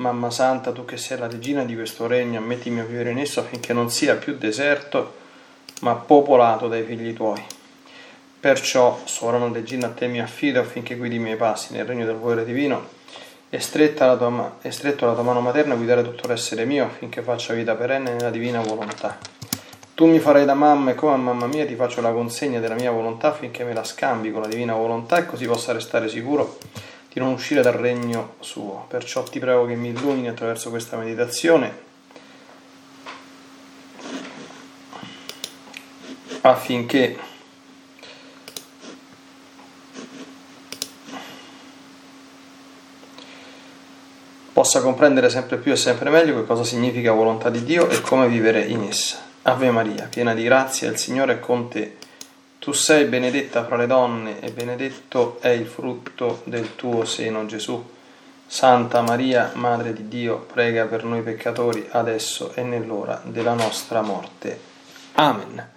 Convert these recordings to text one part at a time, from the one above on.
Mamma Santa, tu che sei la regina di questo regno, ammettimi a vivere in esso affinché non sia più deserto, ma popolato dai figli tuoi. Perciò, sovrana regina, a te mi affido affinché guidi i miei passi nel regno del volere divino e stretta la tua, e stretto la tua mano materna guidare tutto l'essere mio affinché faccia vita perenne nella divina volontà. Tu mi farai da mamma e come a mamma mia ti faccio la consegna della mia volontà affinché me la scambi con la divina volontà e così possa restare sicuro di non uscire dal regno suo. Perciò ti prego che mi illumini attraverso questa meditazione affinché possa comprendere sempre più e sempre meglio che cosa significa volontà di Dio e come vivere in essa. Ave Maria, piena di grazia, il Signore è con te. Tu sei benedetta fra le donne e benedetto è il frutto del tuo seno, Gesù. Santa Maria, Madre di Dio, prega per noi peccatori adesso e nell'ora della nostra morte. Amen.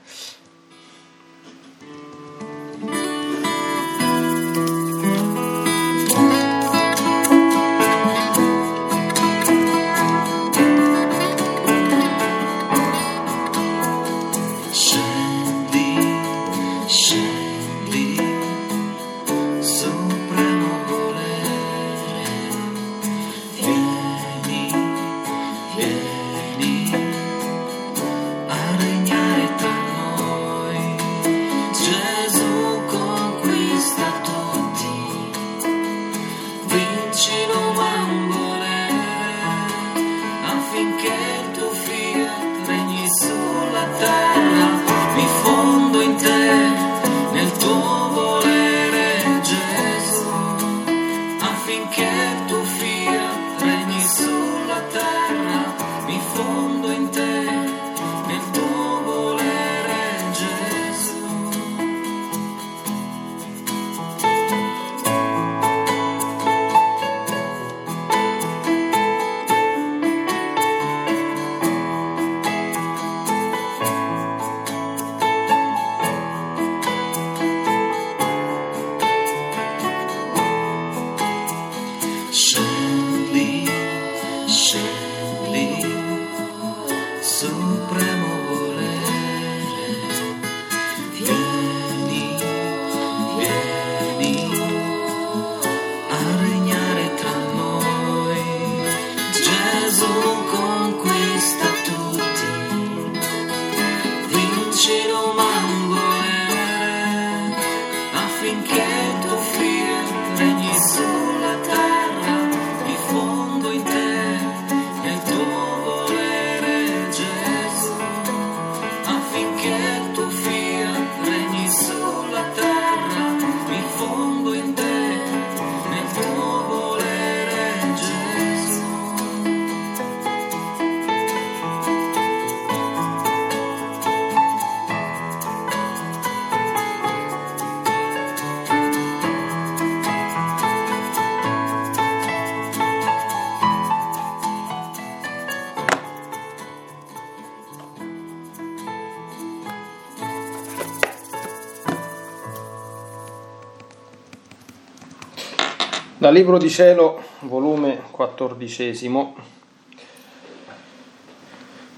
Dal Libro di Cielo, volume quattordicesimo,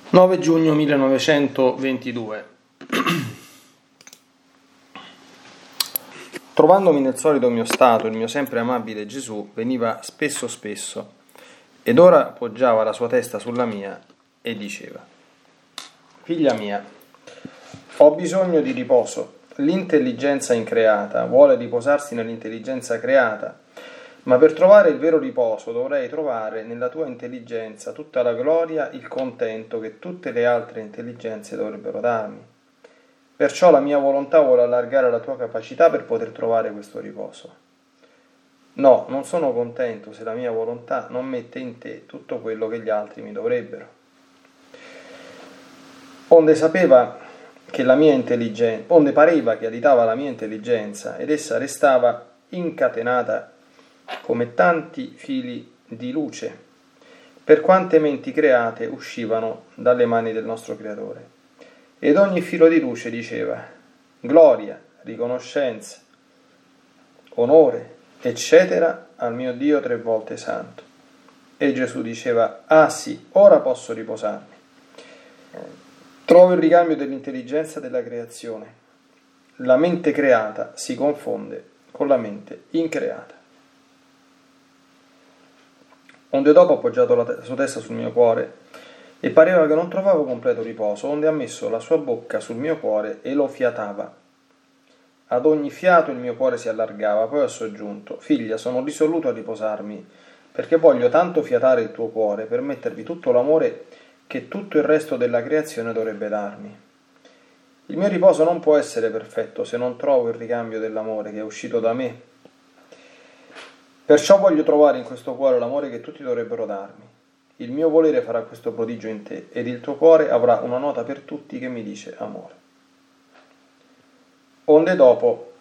9 giugno 1922. Trovandomi nel solito mio stato, il mio sempre amabile Gesù veniva spesso spesso ed ora poggiava la sua testa sulla mia e diceva, Figlia mia, ho bisogno di riposo, l'intelligenza increata vuole riposarsi nell'intelligenza creata ma per trovare il vero riposo dovrei trovare nella tua intelligenza tutta la gloria, il contento che tutte le altre intelligenze dovrebbero darmi. Perciò la mia volontà vuole allargare la tua capacità per poter trovare questo riposo. No, non sono contento se la mia volontà non mette in te tutto quello che gli altri mi dovrebbero. Onde sapeva che la mia intelligenza, onde pareva che aditava la mia intelligenza ed essa restava incatenata come tanti fili di luce, per quante menti create uscivano dalle mani del nostro Creatore. Ed ogni filo di luce diceva gloria, riconoscenza, onore, eccetera, al mio Dio tre volte santo. E Gesù diceva, ah sì, ora posso riposarmi. Trovo il ricambio dell'intelligenza della creazione. La mente creata si confonde con la mente increata. Onde dopo ho appoggiato la, sua testa sul mio cuore e pareva che non trovavo completo riposo, onde ha messo la sua bocca sul mio cuore e lo fiatava ad ogni fiato il mio cuore si allargava, poi ho soggiunto, figlia, sono risoluto a riposarmi, perché voglio tanto fiatare il tuo cuore per mettervi tutto l'amore che tutto il resto della creazione dovrebbe darmi. Il mio riposo non può essere perfetto se non trovo il ricambio dell'amore che è uscito da me. Perciò voglio trovare in questo cuore l'amore che tutti dovrebbero darmi. Il mio volere farà questo prodigio in te ed il tuo cuore avrà una nota per tutti che mi dice amore. Onde dopo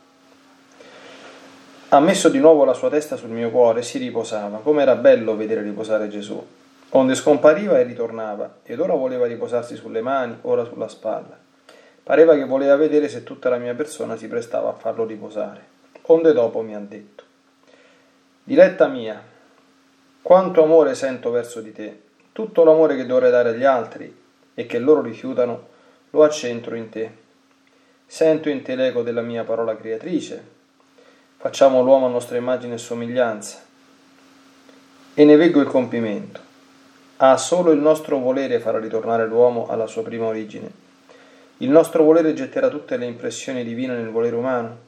ha messo di nuovo la sua testa sul mio cuore e si riposava, come era bello vedere riposare Gesù. Onde scompariva e ritornava, ed ora voleva riposarsi sulle mani, ora sulla spalla. Pareva che voleva vedere se tutta la mia persona si prestava a farlo riposare. Onde dopo mi ha detto, Diletta mia, quanto amore sento verso di te, tutto l'amore che dovrei dare agli altri e che loro rifiutano, lo accentro in te Sento in te l'eco della mia parola creatrice. Facciamo l'uomo a nostra immagine e somiglianza. E ne veggo il compimento. Ah, solo il nostro volere farà ritornare l'uomo alla sua prima origine. Il nostro volere getterà tutte le impressioni divine nel volere umano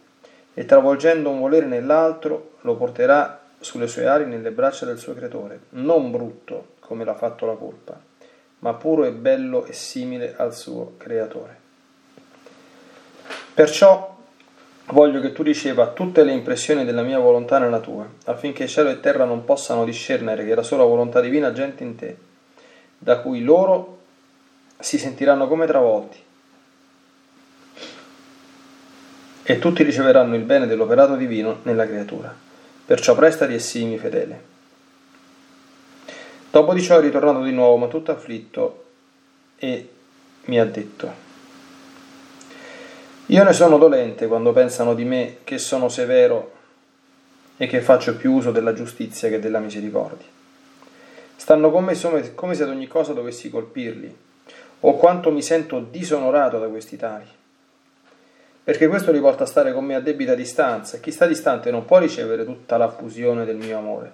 e travolgendo un volere nell'altro lo porterà sulle sue ali nelle braccia del suo creatore, non brutto come l'ha fatto la colpa, ma puro e bello e simile al suo creatore. Perciò voglio che tu riceva tutte le impressioni della mia volontà nella tua, affinché cielo e terra non possano discernere che la sola volontà divina agente in te, da cui loro si sentiranno come travolti. E tutti riceveranno il bene dell'operato divino nella creatura. Perciò prestati e sii fedele. Dopo di ciò è ritornato di nuovo, ma tutto afflitto, e mi ha detto, io ne sono dolente quando pensano di me che sono severo e che faccio più uso della giustizia che della misericordia. Stanno con me come se ad ogni cosa dovessi colpirli, o quanto mi sento disonorato da questi tali. Perché questo li porta a stare con me a debita distanza, e chi sta distante non può ricevere tutta la fusione del mio amore.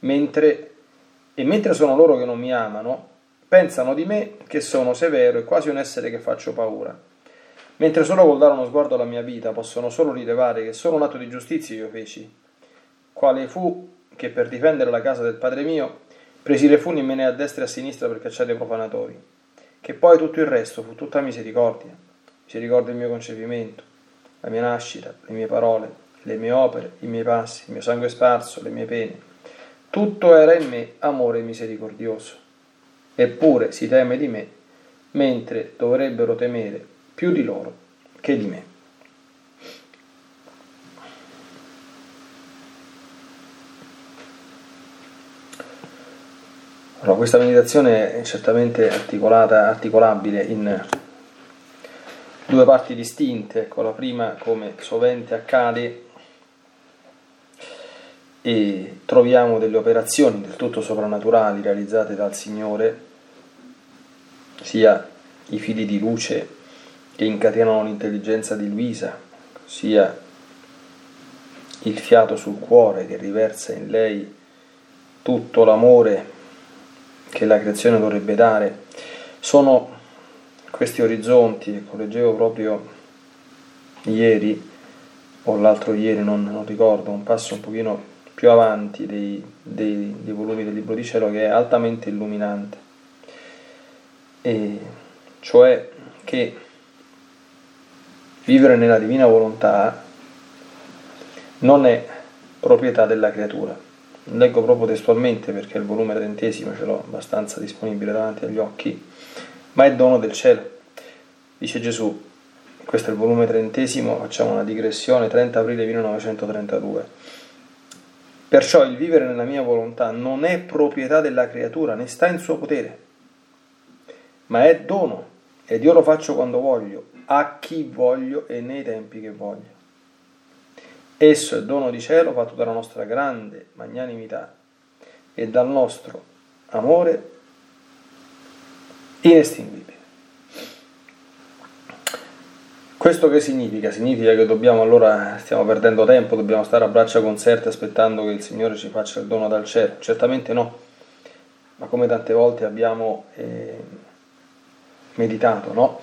Mentre, e mentre sono loro che non mi amano, pensano di me che sono severo e quasi un essere che faccio paura mentre solo col dare uno sguardo alla mia vita possono solo rilevare che solo un atto di giustizia io feci, quale fu che per difendere la casa del padre mio presi le funi e me ne a destra e a sinistra per cacciare i profanatori, che poi tutto il resto fu tutta misericordia, misericordia del mio concepimento, la mia nascita, le mie parole, le mie opere, i miei passi, il mio sangue sparso, le mie pene. Tutto era in me amore misericordioso. Eppure si teme di me, mentre dovrebbero temere più di loro che di me. Allora, questa meditazione è certamente articolata, articolabile in due parti distinte. Ecco, la prima, come sovente accade, e troviamo delle operazioni del tutto soprannaturali realizzate dal Signore, sia i fili di luce che incatenano l'intelligenza di Luisa, sia il fiato sul cuore che riversa in lei tutto l'amore che la creazione dovrebbe dare, sono questi orizzonti, ecco, leggevo proprio ieri o l'altro ieri, non, non, ricordo, un passo un pochino più avanti dei, dei, dei volumi del libro di cielo che è altamente illuminante, e cioè che Vivere nella divina volontà non è proprietà della creatura. Leggo proprio testualmente perché il volume trentesimo ce l'ho abbastanza disponibile davanti agli occhi, ma è dono del cielo. Dice Gesù, questo è il volume trentesimo, facciamo una digressione, 30 aprile 1932. Perciò il vivere nella mia volontà non è proprietà della creatura, né sta in suo potere, ma è dono, ed io lo faccio quando voglio, a chi voglio e nei tempi che voglio. Esso è dono di cielo fatto dalla nostra grande magnanimità e dal nostro amore inestinguibile. Questo che significa? Significa che dobbiamo allora, stiamo perdendo tempo, dobbiamo stare a braccia conserte aspettando che il Signore ci faccia il dono dal cielo? Certamente no, ma come tante volte abbiamo eh, meditato, no?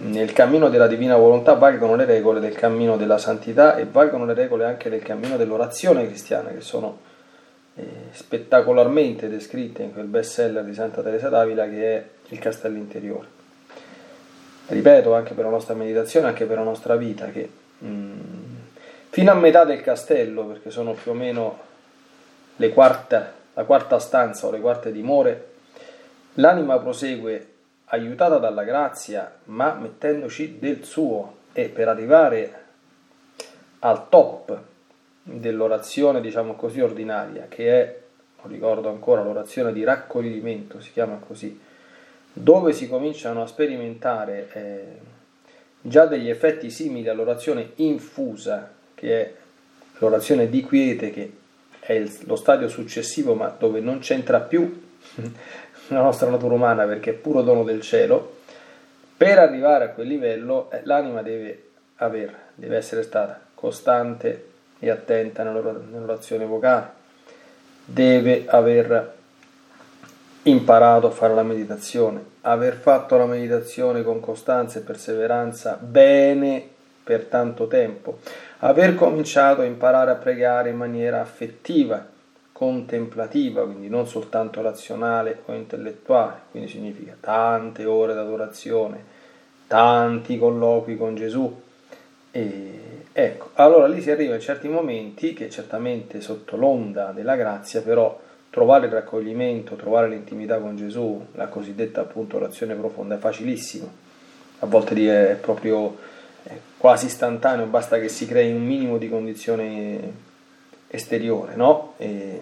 nel cammino della divina volontà valgono le regole del cammino della santità e valgono le regole anche del cammino dell'orazione cristiana che sono spettacolarmente descritte in quel best seller di Santa Teresa d'Avila che è il castello interiore. Ripeto anche per la nostra meditazione, anche per la nostra vita, che mh, mm, fino a metà del castello, perché sono più o meno le quarta, la quarta stanza o le quarte dimore, l'anima prosegue aiutata dalla grazia, ma mettendoci del suo e per arrivare al top dell'orazione, diciamo così, ordinaria, che è, non ricordo ancora, l'orazione di raccoglimento, si chiama così, dove si cominciano a sperimentare eh, già degli effetti simili all'orazione infusa, che è l'orazione di quiete, che è lo stadio successivo, ma dove non c'entra più la nostra natura umana perché è puro dono del cielo, per arrivare a quel livello eh, l'anima deve aver, deve essere stata costante e attenta nell'orazione vocale, deve aver imparato a fare la meditazione, aver fatto la meditazione con costanza e perseveranza bene per tanto tempo, aver cominciato a imparare a pregare in maniera affettiva, contemplativa, quindi non soltanto razionale o intellettuale, quindi significa tante ore d'adorazione, tanti colloqui con Gesù. E ecco, allora lì si arriva in certi momenti che certamente sotto l'onda della grazia, però trovare il raccoglimento, trovare l'intimità con Gesù, la cosiddetta appunto orazione profonda è facilissimo. A volte è proprio è quasi istantaneo, basta che si crei un minimo di condizione esteriore, no? E,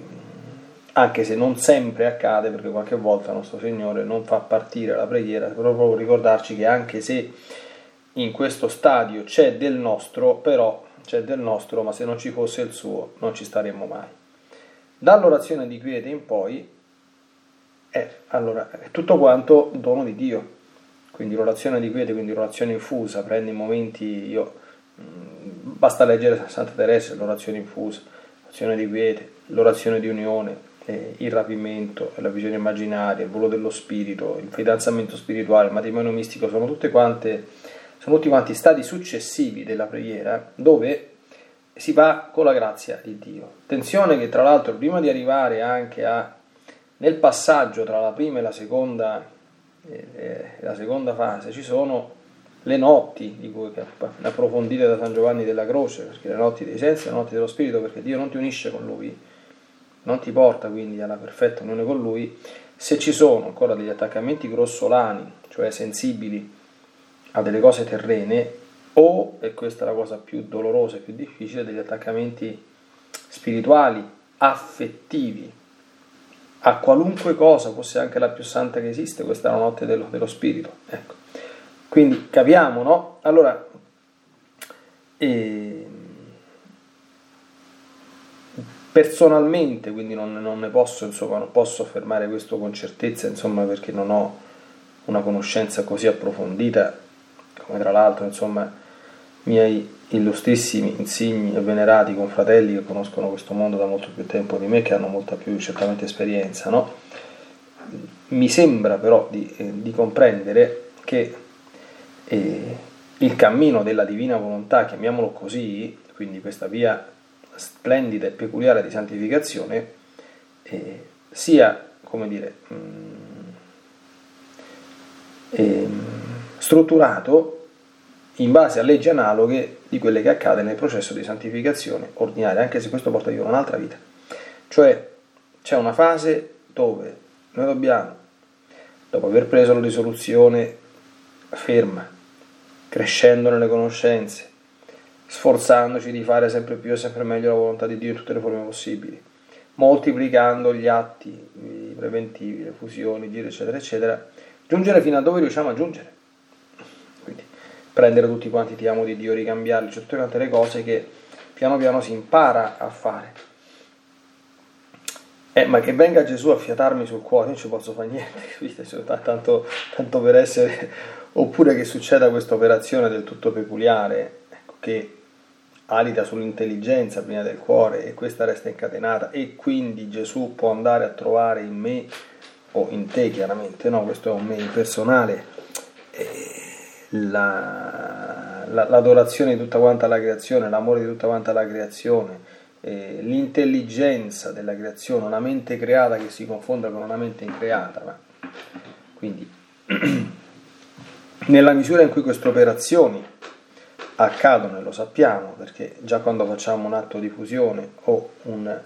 anche se non sempre accade, perché qualche volta il nostro Signore non fa partire la preghiera, però proprio ricordarci che anche se in questo stadio c'è del nostro, però c'è del nostro, ma se non ci fosse il suo non ci staremmo mai. Dall'orazione di quiete in poi è, allora, è tutto quanto dono di Dio, quindi l'orazione di quiete, quindi l'orazione infusa, prende i momenti, io, basta leggere Santa Teresa, l'orazione infusa, l'orazione di quiete, l'orazione di unione, il rapimento, la visione immaginaria, il volo dello spirito, il fidanzamento spirituale, il matrimonio mistico, sono tutte quante, sono tutti quanti stati successivi della preghiera dove si va con la grazia di Dio. Attenzione che tra l'altro prima di arrivare anche a, nel passaggio tra la prima e la seconda, eh, la seconda fase ci sono le notti di cui approfondite da San Giovanni della Croce, perché le notti dei sensi le notti dello spirito, perché Dio non ti unisce con Lui, non ti porta quindi alla perfetta unione con Lui, se ci sono ancora degli attaccamenti grossolani, cioè sensibili a delle cose terrene, o, e questa è la cosa più dolorosa e più difficile, degli attaccamenti spirituali, affettivi, a qualunque cosa, fosse anche la più santa che esiste, questa è la notte dello, dello spirito. Ecco. Quindi capiamo, no? Allora, eh, Personalmente, quindi non, non ne posso, insomma, non posso affermare questo con certezza, insomma, perché non ho una conoscenza così approfondita, come tra l'altro, insomma, miei illustrissimi, insigni e venerati confratelli che conoscono questo mondo da molto più tempo di me, che hanno molta più certamente esperienza, no? Mi sembra però di, eh, di comprendere che eh, il cammino della divina volontà, chiamiamolo così, quindi questa via splendida e peculiare di santificazione eh, sia, come dire, mh, mm, eh, strutturato in base a leggi analoghe di quelle che accade nel processo di santificazione ordinaria, anche se questo porta via un'altra vita. Cioè c'è una fase dove noi dobbiamo, dopo aver preso la risoluzione ferma, crescendo nelle conoscenze, sforzandoci di fare sempre più e sempre meglio la volontà di Dio in tutte le forme possibili, moltiplicando gli atti preventivi, le fusioni, giri, eccetera, eccetera, giungere fino a dove riusciamo a giungere. Prendere tutti quanti ti amo di Dio, ricambiarli, cioè tutte quante le cose che piano piano si impara a fare. Eh, ma che venga Gesù a fiatarmi sul cuore, non ci posso fare niente, capite? Tanto, tanto per essere... Oppure che succeda questa operazione del tutto peculiare, ecco, che alita sull'intelligenza prima del cuore e questa resta incatenata e quindi Gesù può andare a trovare in me o in te chiaramente, no? questo è un me personale, la, la, l'adorazione di tutta quanta la creazione, l'amore di tutta quanta la creazione, eh, l'intelligenza della creazione, una mente creata che si confonda con una mente increata. Ma... Quindi, nella misura in cui queste operazioni accadono e lo sappiamo perché già quando facciamo un atto di fusione o un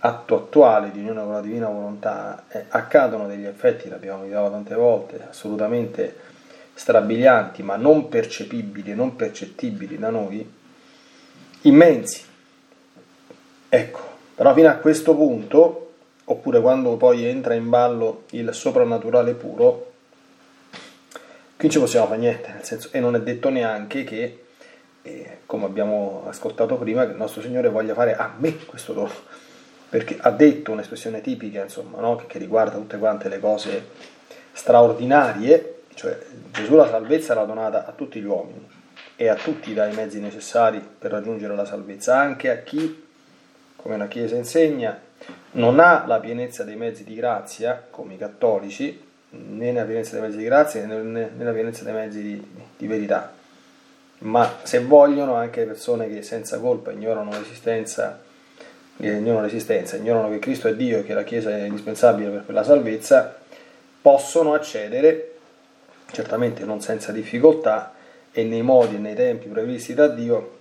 atto attuale di unione con la divina volontà eh, accadono degli effetti, l'abbiamo visto tante volte, assolutamente strabilianti ma non percepibili, non percettibili da noi, immensi. Ecco, però fino a questo punto, oppure quando poi entra in ballo il soprannaturale puro, qui ci possiamo fare niente, nel senso, e non è detto neanche che e come abbiamo ascoltato prima, che il nostro Signore voglia fare a me questo dono, perché ha detto un'espressione tipica, insomma, no? che, riguarda tutte quante le cose straordinarie, cioè Gesù la salvezza l'ha donata a tutti gli uomini e a tutti dai mezzi necessari per raggiungere la salvezza, anche a chi, come la Chiesa insegna, non ha la pienezza dei mezzi di grazia, come i cattolici, né la pienezza dei mezzi di grazia né la pienezza dei mezzi di, di verità. Ma se vogliono anche persone che senza colpa ignorano l'esistenza, ignorano l'esistenza, ignorano che Cristo è Dio e che la Chiesa è indispensabile per quella salvezza, possono accedere, certamente non senza difficoltà, e nei modi e nei tempi previsti da Dio,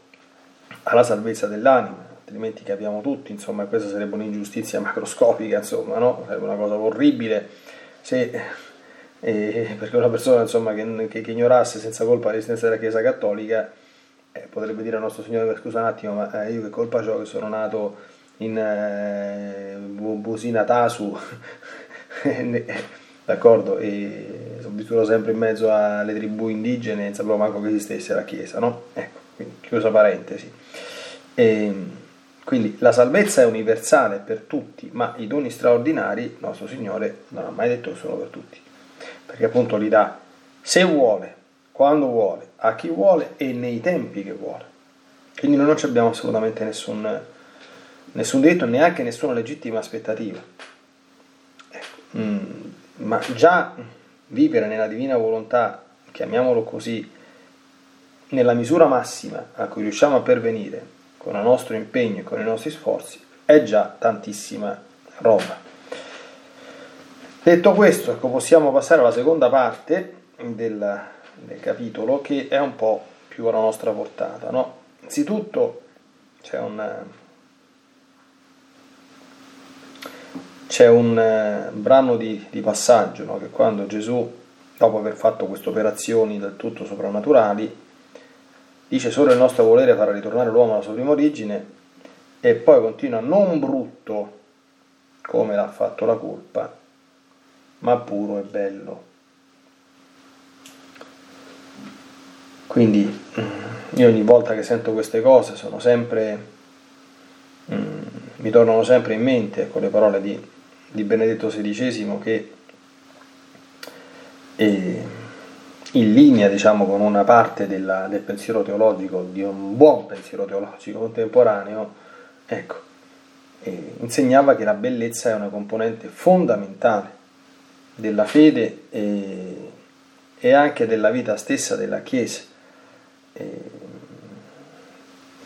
alla salvezza dell'anima, altrimenti capiamo tutti, insomma, questa sarebbe un'ingiustizia macroscopica, insomma, no? Sarebbe una cosa orribile se e perché una persona insomma, che, che, che, ignorasse senza colpa l'esistenza della Chiesa Cattolica eh, potrebbe dire al nostro Signore scusa un attimo ma eh, io che colpa ho che sono nato in eh, Busina Tasu d'accordo e vissuto sempre in mezzo alle tribù indigene non sapevo manco che esistesse la Chiesa no? ecco, quindi chiusa parentesi e, quindi la salvezza è universale per tutti ma i doni straordinari nostro Signore non ha mai detto che sono per tutti perché appunto li dà se vuole, quando vuole, a chi vuole e nei tempi che vuole. Quindi noi non abbiamo assolutamente nessun, nessun diritto, neanche nessuna legittima aspettativa. Ecco. Mm, ma già vivere nella divina volontà, chiamiamolo così, nella misura massima a cui riusciamo a pervenire con il nostro impegno e con i nostri sforzi, è già tantissima roba. Detto questo, ecco, possiamo passare alla seconda parte del, del, capitolo che è un po' più alla nostra portata. No? Innanzitutto c'è un, c'è un eh, brano di, di passaggio no? che quando Gesù, dopo aver fatto queste operazioni del tutto soprannaturali, dice solo il nostro volere farà ritornare l'uomo alla sua prima origine e poi continua non brutto come l'ha fatto la colpa ma puro e bello. Quindi io ogni volta che sento queste cose sono sempre, mi tornano sempre in mente con le parole di, di Benedetto XVI che eh, in linea diciamo, con una parte della, del pensiero teologico, di un buon pensiero teologico contemporaneo, ecco, eh, insegnava che la bellezza è una componente fondamentale della fede e, e anche della vita stessa della Chiesa. E,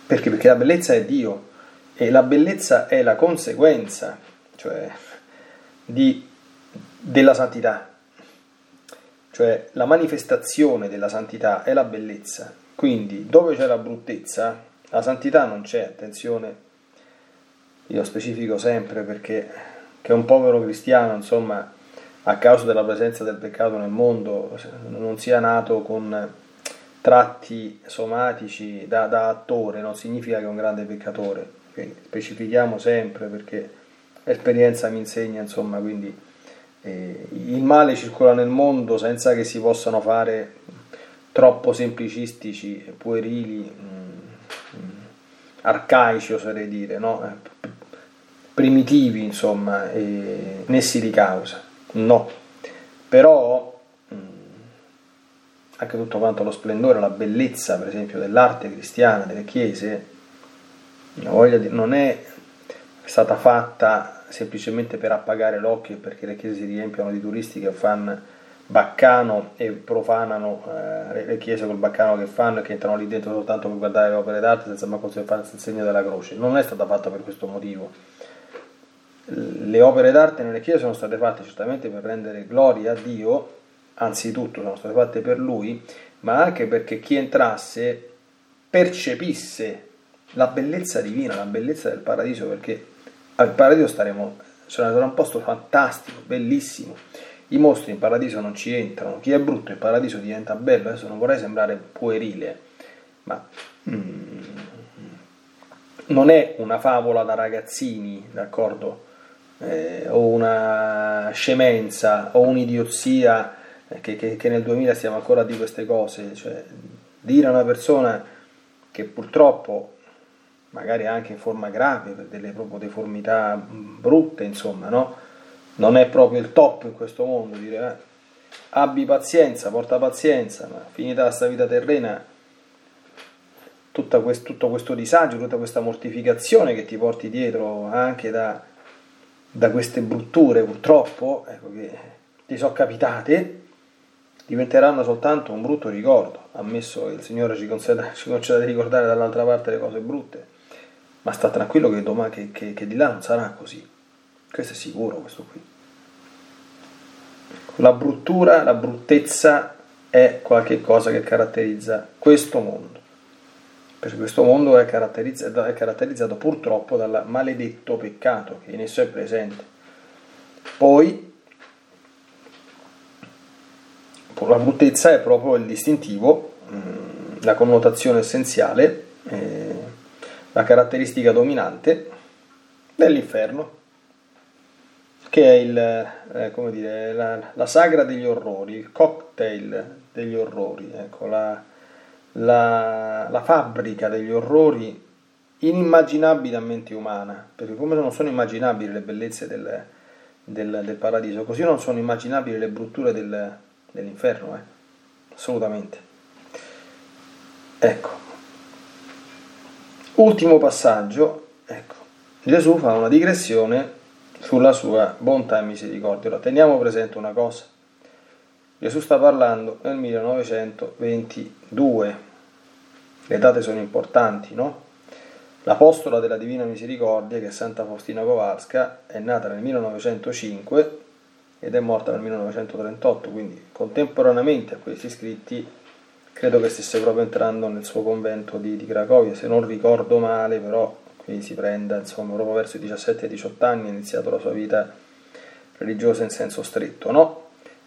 perché? Perché la bellezza è Dio e la bellezza è la conseguenza cioè, di, della santità, cioè la manifestazione della santità è la bellezza. Quindi, dove c'è la bruttezza, la santità non c'è, attenzione, io specifico sempre perché che un povero cristiano, insomma, a causa della presenza del peccato nel mondo, non sia nato con tratti somatici da, da attore, non significa che è un grande peccatore, specifichiamo sempre perché l'esperienza mi insegna, insomma, quindi eh, il male circola nel mondo senza che si possano fare troppo semplicistici, puerili, mh, mh, arcaici oserei dire, no? Primitivi insomma, eh, né si ricausa, no. Però mh, anche tutto quanto lo splendore, la bellezza per esempio dell'arte cristiana, delle chiese, di, non è stata fatta semplicemente per appagare l'occhio perché le chiese si riempiono di turisti che fanno baccano e profanano eh, le chiese col baccano che fanno e che entrano lì dentro soltanto per guardare le opere d'arte senza mai farsi il segno della croce. Non è stata fatta per questo motivo. Le opere d'arte nelle chiese sono state fatte certamente per rendere gloria a Dio, anzitutto sono state fatte per Lui, ma anche perché chi entrasse percepisse la bellezza divina, la bellezza del paradiso, perché al paradiso staremo, sarà un posto fantastico, bellissimo. I mostri in paradiso non ci entrano, chi è brutto in paradiso diventa bello, adesso non vorrei sembrare puerile, ma mm, non è una favola da ragazzini, d'accordo? Eh, o una scemenza o un'idiozia eh, che, che, che, nel 2000 stiamo ancora di queste cose, cioè dire a una persona che purtroppo magari anche in forma grave per delle proprio deformità brutte, insomma, no? non è proprio il top in questo mondo, dire eh, abbi pazienza, porta pazienza, ma finita questa vita terrena, quest, tutto questo disagio, tutta questa mortificazione che ti porti dietro anche da, da queste brutture purtroppo, ecco che ti sono capitate, diventeranno soltanto un brutto ricordo, ammesso che il Signore ci conceda, ci conceda di ricordare dall'altra parte le cose brutte, ma sta tranquillo che, domani, che, che, che di là non sarà così. Questo è sicuro, questo qui. La bruttura, la bruttezza è qualcosa che caratterizza questo mondo. Perché questo mondo è caratterizzato, è caratterizzato purtroppo dal maledetto peccato che in esso è presente. Poi la bruttezza è proprio il distintivo, mm, la connotazione essenziale, eh, la caratteristica dominante dell'inferno che è il, eh, dire, la, la, sagra degli orrori, il cocktail degli orrori, ecco, la, la, la fabbrica degli orrori inimmaginabili a mente umana, perché come non sono immaginabili le bellezze del, del, del paradiso, così non sono immaginabili le brutture del, dell'inferno, eh? assolutamente. Ecco, ultimo passaggio, ecco, Gesù fa una digressione sulla sua bontà e misericordia. Ora teniamo presente una cosa. Gesù sta parlando nel 1922. Le date sono importanti, no? L'apostola della Divina Misericordia, che è Santa Faustina Kowalska, è nata nel 1905 ed è morta nel 1938, quindi contemporaneamente a questi scritti credo che stesse proprio entrando nel suo convento di, di Cracovia, se non ricordo male, però quindi si prenda insomma proprio verso i 17-18 anni ha iniziato la sua vita religiosa in senso stretto, no?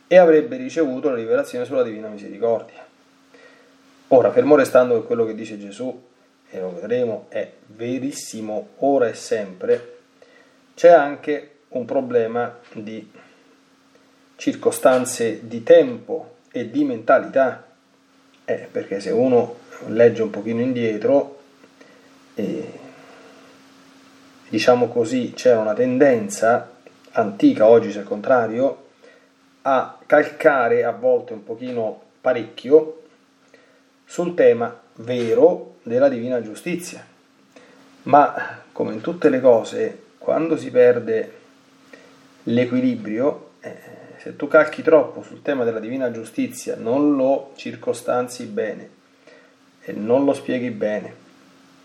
E avrebbe ricevuto la rivelazione sulla Divina Misericordia. Ora, fermo restando che quello che dice Gesù, e lo vedremo, è verissimo ora e sempre, c'è anche un problema di circostanze di tempo e di mentalità, eh, perché se uno legge un pochino indietro, eh, diciamo così, c'era una tendenza antica, oggi c'è il contrario, a calcare a volte un pochino parecchio sul tema vero della divina giustizia. Ma come in tutte le cose, quando si perde l'equilibrio, eh, se tu calchi troppo sul tema della divina giustizia, non lo circostanzi bene e non lo spieghi bene,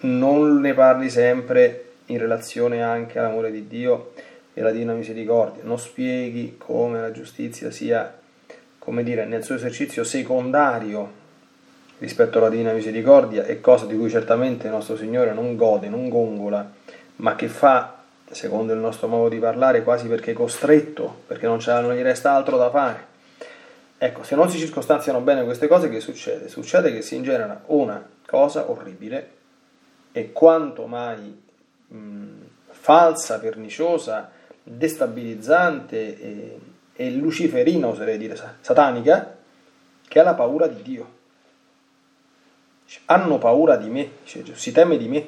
non ne parli sempre in relazione anche all'amore di Dio e alla divina misericordia. Non spieghi come la giustizia sia, come dire, nel suo esercizio secondario rispetto alla Divina Misericordia è cosa di cui certamente il nostro Signore non gode, non gongola, ma che fa, secondo il nostro modo di parlare, quasi perché costretto, perché non, non gli resta altro da fare. Ecco, se non si circostanziano bene queste cose, che succede? Succede che si ingenera una cosa orribile e quanto mai mh, falsa, perniciosa, destabilizzante e, e luciferina, oserei dire, satanica, che è la paura di Dio. Hanno paura di me, si teme di me.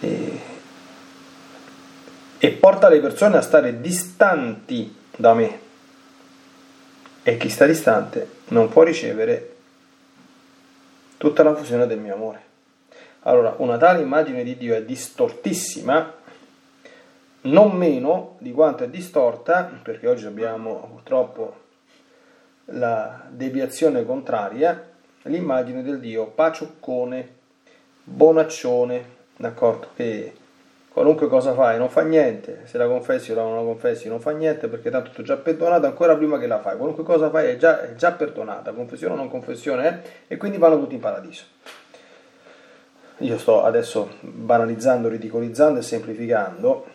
E, e porta le persone a stare distanti da me. E chi sta distante non può ricevere tutta la fusione del mio amore. Allora, una tale immagine di Dio è distortissima, non meno di quanto è distorta, perché oggi abbiamo purtroppo la deviazione contraria, l'immagine del Dio pacioccone, bonaccione, d'accordo? Che qualunque cosa fai non fa niente, se la confessi o non la confessi non fa niente perché tanto tu già perdonato ancora prima che la fai, qualunque cosa fai è già, è già perdonata, confessione o non confessione eh? e quindi vanno tutti in paradiso. Io sto adesso banalizzando, ridicolizzando e semplificando,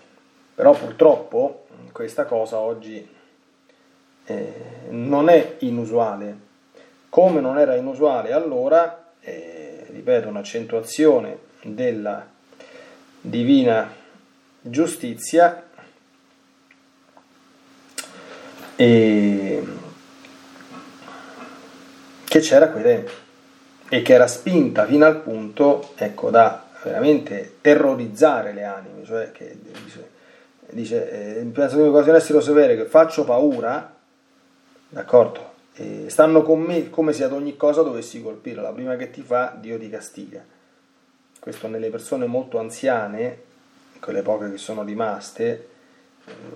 però purtroppo questa cosa oggi eh, non è inusuale, come non era inusuale allora, eh, ripeto, un'accentuazione della divina giustizia. E che c'era a quei tempi. E che era spinta fino al punto ecco, da veramente terrorizzare le anime, cioè che dice, dice eh, penso che occasione essere severe che faccio paura, d'accordo? Stanno con me come se ad ogni cosa dovessi colpire, la prima che ti fa Dio ti castiga questo nelle persone molto anziane, quelle poche che sono rimaste,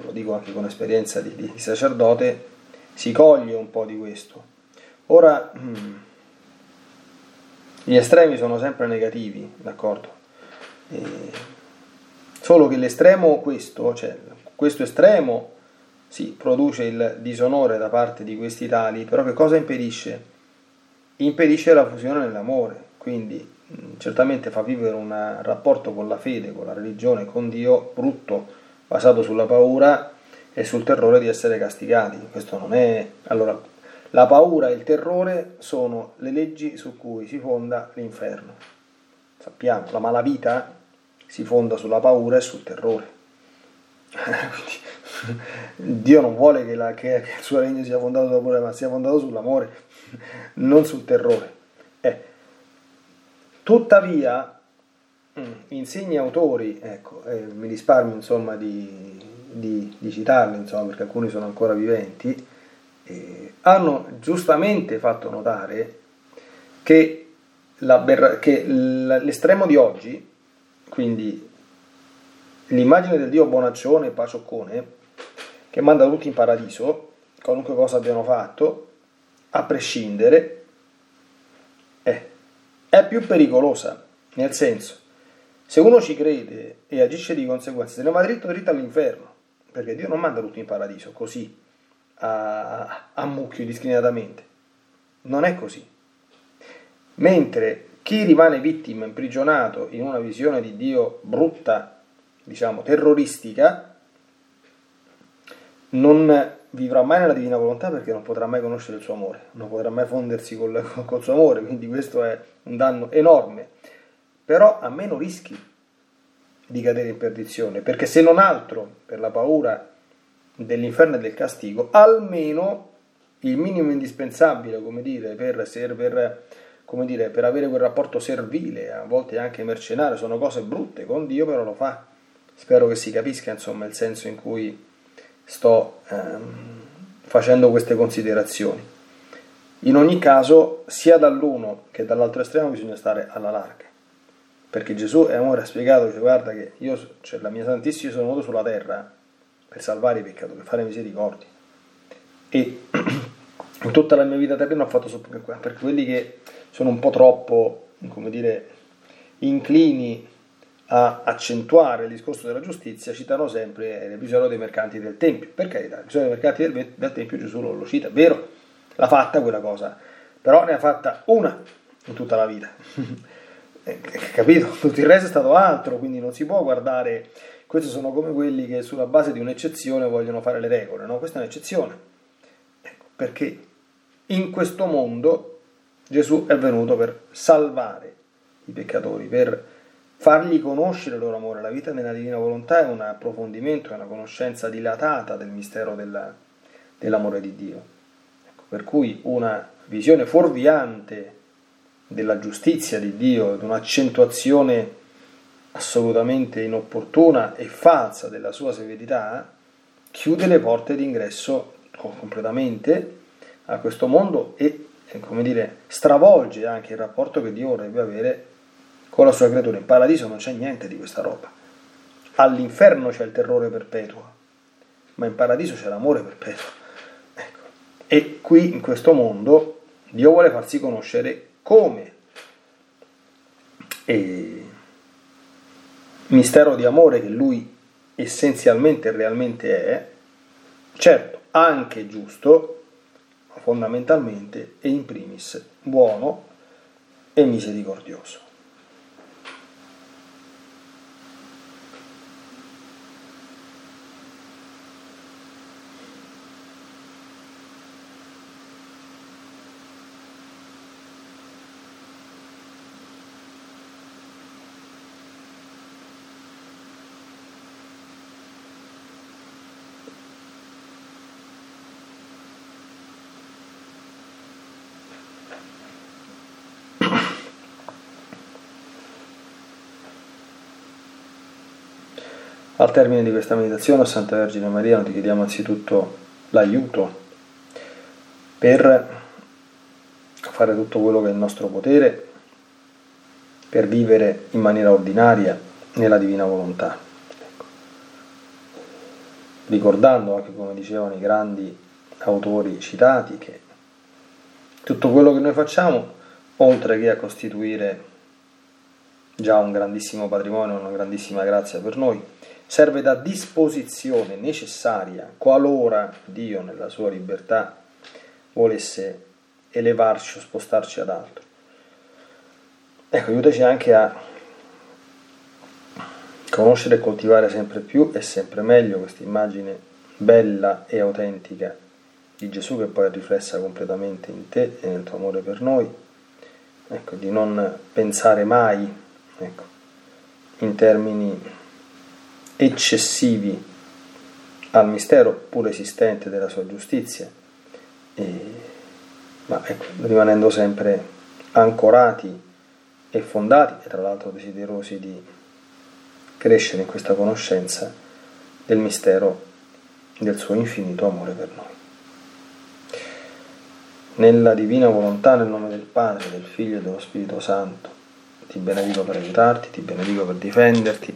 lo dico anche con esperienza di, di sacerdote, si coglie un po' di questo. Ora, gli estremi sono sempre negativi, d'accordo? E solo che l'estremo questo, cioè questo estremo, sì, produce il disonore da parte di questi tali, però che cosa impedisce? Impedisce la fusione nell'amore, quindi certamente fa vivere un rapporto con la fede, con la religione, con Dio brutto, basato sulla paura e sul terrore di essere castigati. Questo non è. Allora, la paura e il terrore sono le leggi su cui si fonda l'inferno. Sappiamo, la malavita si fonda sulla paura e sul terrore. Dio non vuole che, la, che, che, il suo regno sia fondato sulla paura, ma sia fondato sull'amore, non sul terrore. Tuttavia, mm, insegni autori, ecco, eh, mi risparmio insomma di, di, di citarli, insomma, perché alcuni sono ancora viventi, eh, hanno giustamente fatto notare che, la, che l'estremo di oggi, quindi l'immagine del Dio bonaccione e pacioccone, che manda tutti in paradiso, qualunque cosa abbiano fatto, a prescindere, è più pericolosa, nel senso, se uno ci crede e agisce di conseguenza, se ne va dritto dritto all'inferno, perché Dio non manda tutti in paradiso così, a, a mucchio discriminatamente. Non è così. Mentre chi rimane vittima, imprigionato in una visione di Dio brutta, diciamo terroristica, non vivrà mai nella divina volontà perché non potrà mai conoscere il suo amore, non potrà mai fondersi col, col suo amore, quindi questo è un danno enorme. Però a meno rischi di cadere in perdizione, perché se non altro per la paura dell'inferno e del castigo, almeno il minimo indispensabile, come dire, per, per, come dire, per avere quel rapporto servile, a volte anche mercenario, sono cose brutte, con Dio però lo fa. Spero che si capisca insomma il senso in cui sto ehm, facendo queste considerazioni. In ogni caso, sia dall'uno che dall'altro estremo bisogna stare alla larga, perché Gesù è amore ha spiegato, dice guarda che io, cioè la mia Santissima, sono venuto sulla terra per salvare i peccatori, per fare misericordia. E in tutta la mia vita terrena ho fatto solo per quelli che sono un po' troppo, come dire, inclini a accentuare il discorso della giustizia citano sempre l'episodio dei mercanti del Tempio. Per carità, l'episodio dei mercanti del, del Tempio Gesù lo, lo cita, vero? l'ha fatta quella cosa, però ne ha fatta una in tutta la vita. Eh, capito? Tutto il resto è stato altro, quindi non si può guardare. Questi sono come quelli che sulla base di un'eccezione vogliono fare le regole, no? Questa è un'eccezione. Ecco, perché in questo mondo Gesù è venuto per salvare i peccatori, per fargli conoscere il loro amore. La vita nella divina volontà è un approfondimento, è una conoscenza dilatata del mistero della, dell'amore di Dio. Ecco, per cui una visione fuorviante della giustizia di Dio, ed un'accentuazione assolutamente inopportuna e falsa della sua severità, chiude le porte d'ingresso completamente a questo mondo e, come dire, stravolge anche il rapporto che Dio vorrebbe avere con la sua creatura. In paradiso non c'è niente di questa roba. All'inferno c'è il terrore perpetuo, ma in paradiso c'è l'amore perpetuo. Ecco. E qui, in questo mondo, Dio vuole farsi conoscere come e mistero di amore che lui essenzialmente e realmente è, certo anche giusto, ma fondamentalmente e in primis buono e misericordioso. Al termine di questa meditazione, Santa Vergine Maria, noi ti chiediamo anzitutto l'aiuto per fare tutto quello che è il nostro potere, per vivere in maniera ordinaria nella divina volontà. Ecco. Ricordando anche, come dicevano i grandi autori citati, che tutto quello che noi facciamo, oltre che a costituire già un grandissimo patrimonio, una grandissima grazia per noi, serve da disposizione necessaria qualora Dio nella sua libertà volesse elevarci o spostarci ad altro. Ecco, aiutaci anche a conoscere e coltivare sempre più e sempre meglio questa immagine bella e autentica di Gesù che poi è riflessa completamente in te e nel tuo amore per noi. Ecco, di non pensare mai ecco, in termini eccessivi al mistero pur esistente della sua giustizia, e, ma ecco, rimanendo sempre ancorati e fondati e tra l'altro desiderosi di crescere in questa conoscenza del mistero del suo infinito amore per noi. Nella divina volontà, nel nome del Padre, del Figlio e dello Spirito Santo, ti benedico per aiutarti, ti benedico per difenderti